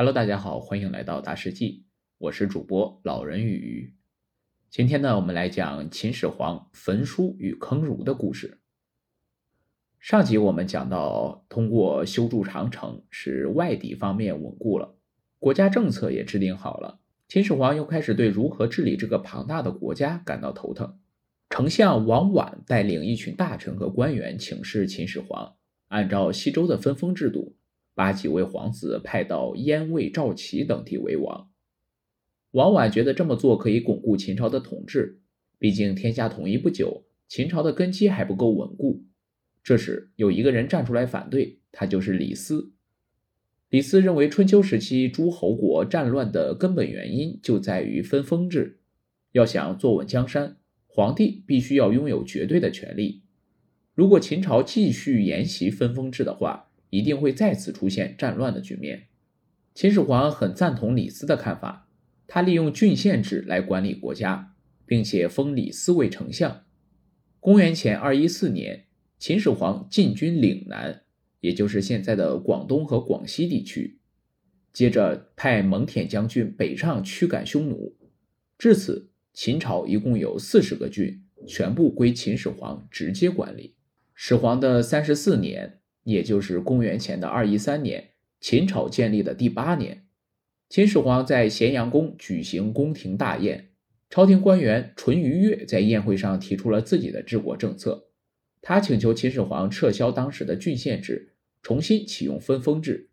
Hello，大家好，欢迎来到大世纪，我是主播老人与鱼今天呢，我们来讲秦始皇焚书与坑儒的故事。上集我们讲到，通过修筑长城，使外敌方面稳固了，国家政策也制定好了。秦始皇又开始对如何治理这个庞大的国家感到头疼。丞相王绾带领一群大臣和官员请示秦始皇，按照西周的分封制度。把几位皇子派到燕、魏、赵、齐等地为王。王绾觉得这么做可以巩固秦朝的统治，毕竟天下统一不久，秦朝的根基还不够稳固。这时有一个人站出来反对，他就是李斯。李斯认为，春秋时期诸侯国战乱的根本原因就在于分封制。要想坐稳江山，皇帝必须要拥有绝对的权力。如果秦朝继续沿袭分封制的话，一定会再次出现战乱的局面。秦始皇很赞同李斯的看法，他利用郡县制来管理国家，并且封李斯为丞相。公元前二一四年，秦始皇进军岭南，也就是现在的广东和广西地区，接着派蒙恬将军北上驱赶匈奴。至此，秦朝一共有四十个郡，全部归秦始皇直接管理。始皇的三十四年。也就是公元前的二一三年，秦朝建立的第八年，秦始皇在咸阳宫举行宫廷大宴，朝廷官员淳于越在宴会上提出了自己的治国政策，他请求秦始皇撤销当时的郡县制，重新启用分封制，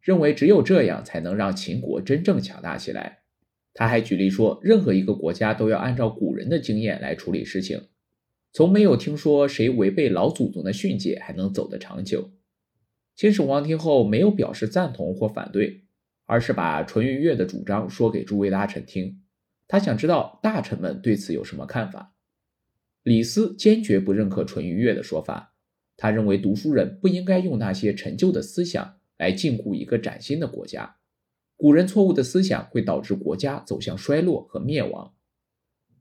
认为只有这样才能让秦国真正强大起来。他还举例说，任何一个国家都要按照古人的经验来处理事情。从没有听说谁违背老祖宗的训诫还能走得长久。秦始皇听后没有表示赞同或反对，而是把淳于越的主张说给诸位大臣听。他想知道大臣们对此有什么看法。李斯坚决不认可淳于越的说法，他认为读书人不应该用那些陈旧的思想来禁锢一个崭新的国家。古人错误的思想会导致国家走向衰落和灭亡。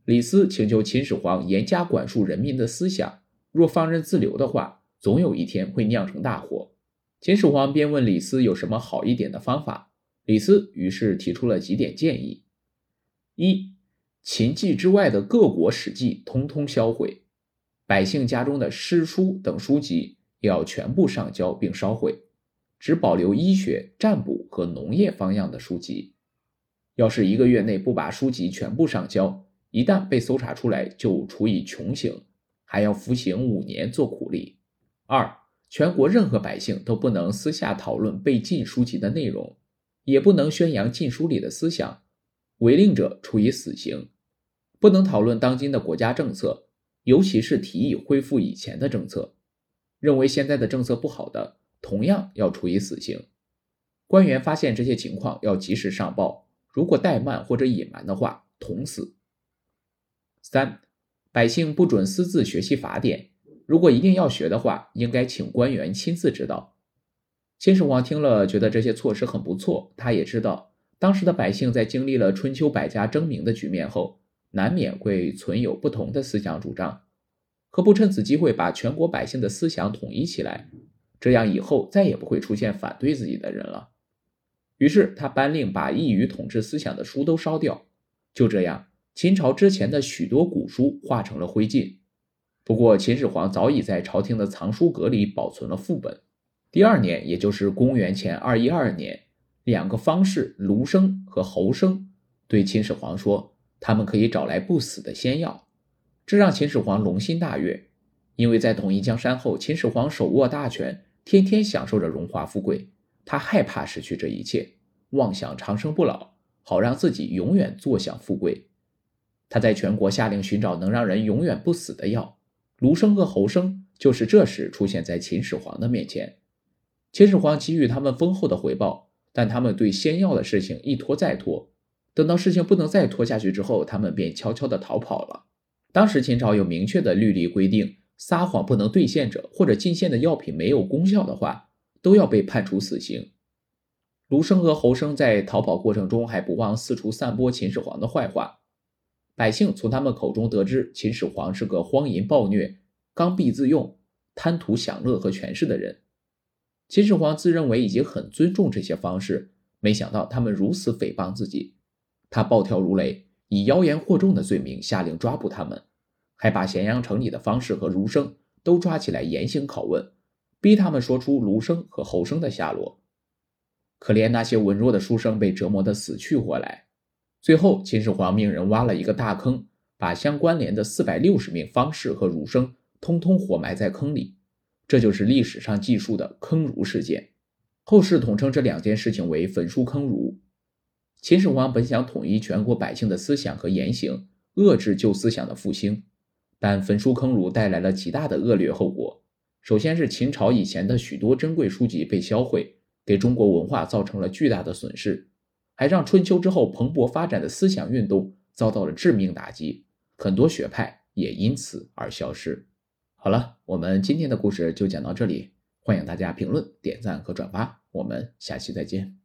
李斯请求秦始皇严加管束人民的思想，若放任自流的话，总有一天会酿成大祸。秦始皇便问李斯有什么好一点的方法，李斯于是提出了几点建议：一、秦记之外的各国史记通通销毁，百姓家中的诗书等书籍也要全部上交并烧毁，只保留医学、占卜和农业方向的书籍。要是一个月内不把书籍全部上交，一旦被搜查出来，就处以穷刑，还要服刑五年做苦力。二，全国任何百姓都不能私下讨论被禁书籍的内容，也不能宣扬禁书里的思想，违令者处以死刑。不能讨论当今的国家政策，尤其是提议恢复以前的政策。认为现在的政策不好的，同样要处以死刑。官员发现这些情况要及时上报，如果怠慢或者隐瞒的话，捅死。三，百姓不准私自学习法典，如果一定要学的话，应该请官员亲自指导。秦始皇听了，觉得这些措施很不错。他也知道，当时的百姓在经历了春秋百家争鸣的局面后，难免会存有不同的思想主张，何不趁此机会把全国百姓的思想统一起来？这样以后再也不会出现反对自己的人了。于是他颁令把异于统治思想的书都烧掉。就这样。秦朝之前的许多古书化成了灰烬，不过秦始皇早已在朝廷的藏书阁里保存了副本。第二年，也就是公元前二一二年，两个方士卢生和侯生对秦始皇说，他们可以找来不死的仙药，这让秦始皇龙心大悦。因为在统一江山后，秦始皇手握大权，天天享受着荣华富贵，他害怕失去这一切，妄想长生不老，好让自己永远坐享富贵。他在全国下令寻找能让人永远不死的药，卢生和侯生就是这时出现在秦始皇的面前。秦始皇给予他们丰厚的回报，但他们对仙药的事情一拖再拖，等到事情不能再拖下去之后，他们便悄悄地逃跑了。当时秦朝有明确的律例规定，撒谎不能兑现者，或者进献的药品没有功效的话，都要被判处死刑。卢生和侯生在逃跑过程中还不忘四处散播秦始皇的坏话。百姓从他们口中得知，秦始皇是个荒淫暴虐、刚愎自用、贪图享乐和权势的人。秦始皇自认为已经很尊重这些方式，没想到他们如此诽谤自己，他暴跳如雷，以妖言惑众的罪名下令抓捕他们，还把咸阳城里的方士和儒生都抓起来严刑拷问，逼他们说出卢生和侯生的下落。可怜那些文弱的书生被折磨得死去活来。最后，秦始皇命人挖了一个大坑，把相关联的四百六十名方士和儒生通通活埋在坑里。这就是历史上记述的坑儒事件。后世统称这两件事情为焚书坑儒。秦始皇本想统一全国百姓的思想和言行，遏制旧思想的复兴，但焚书坑儒带来了极大的恶劣后果。首先是秦朝以前的许多珍贵书籍被销毁，给中国文化造成了巨大的损失，还让春秋之后蓬勃发展的思想运动遭到了致命打击，很多学派也因此而消失。好了，我们今天的故事就讲到这里。欢迎大家评论、点赞和转发，我们下期再见。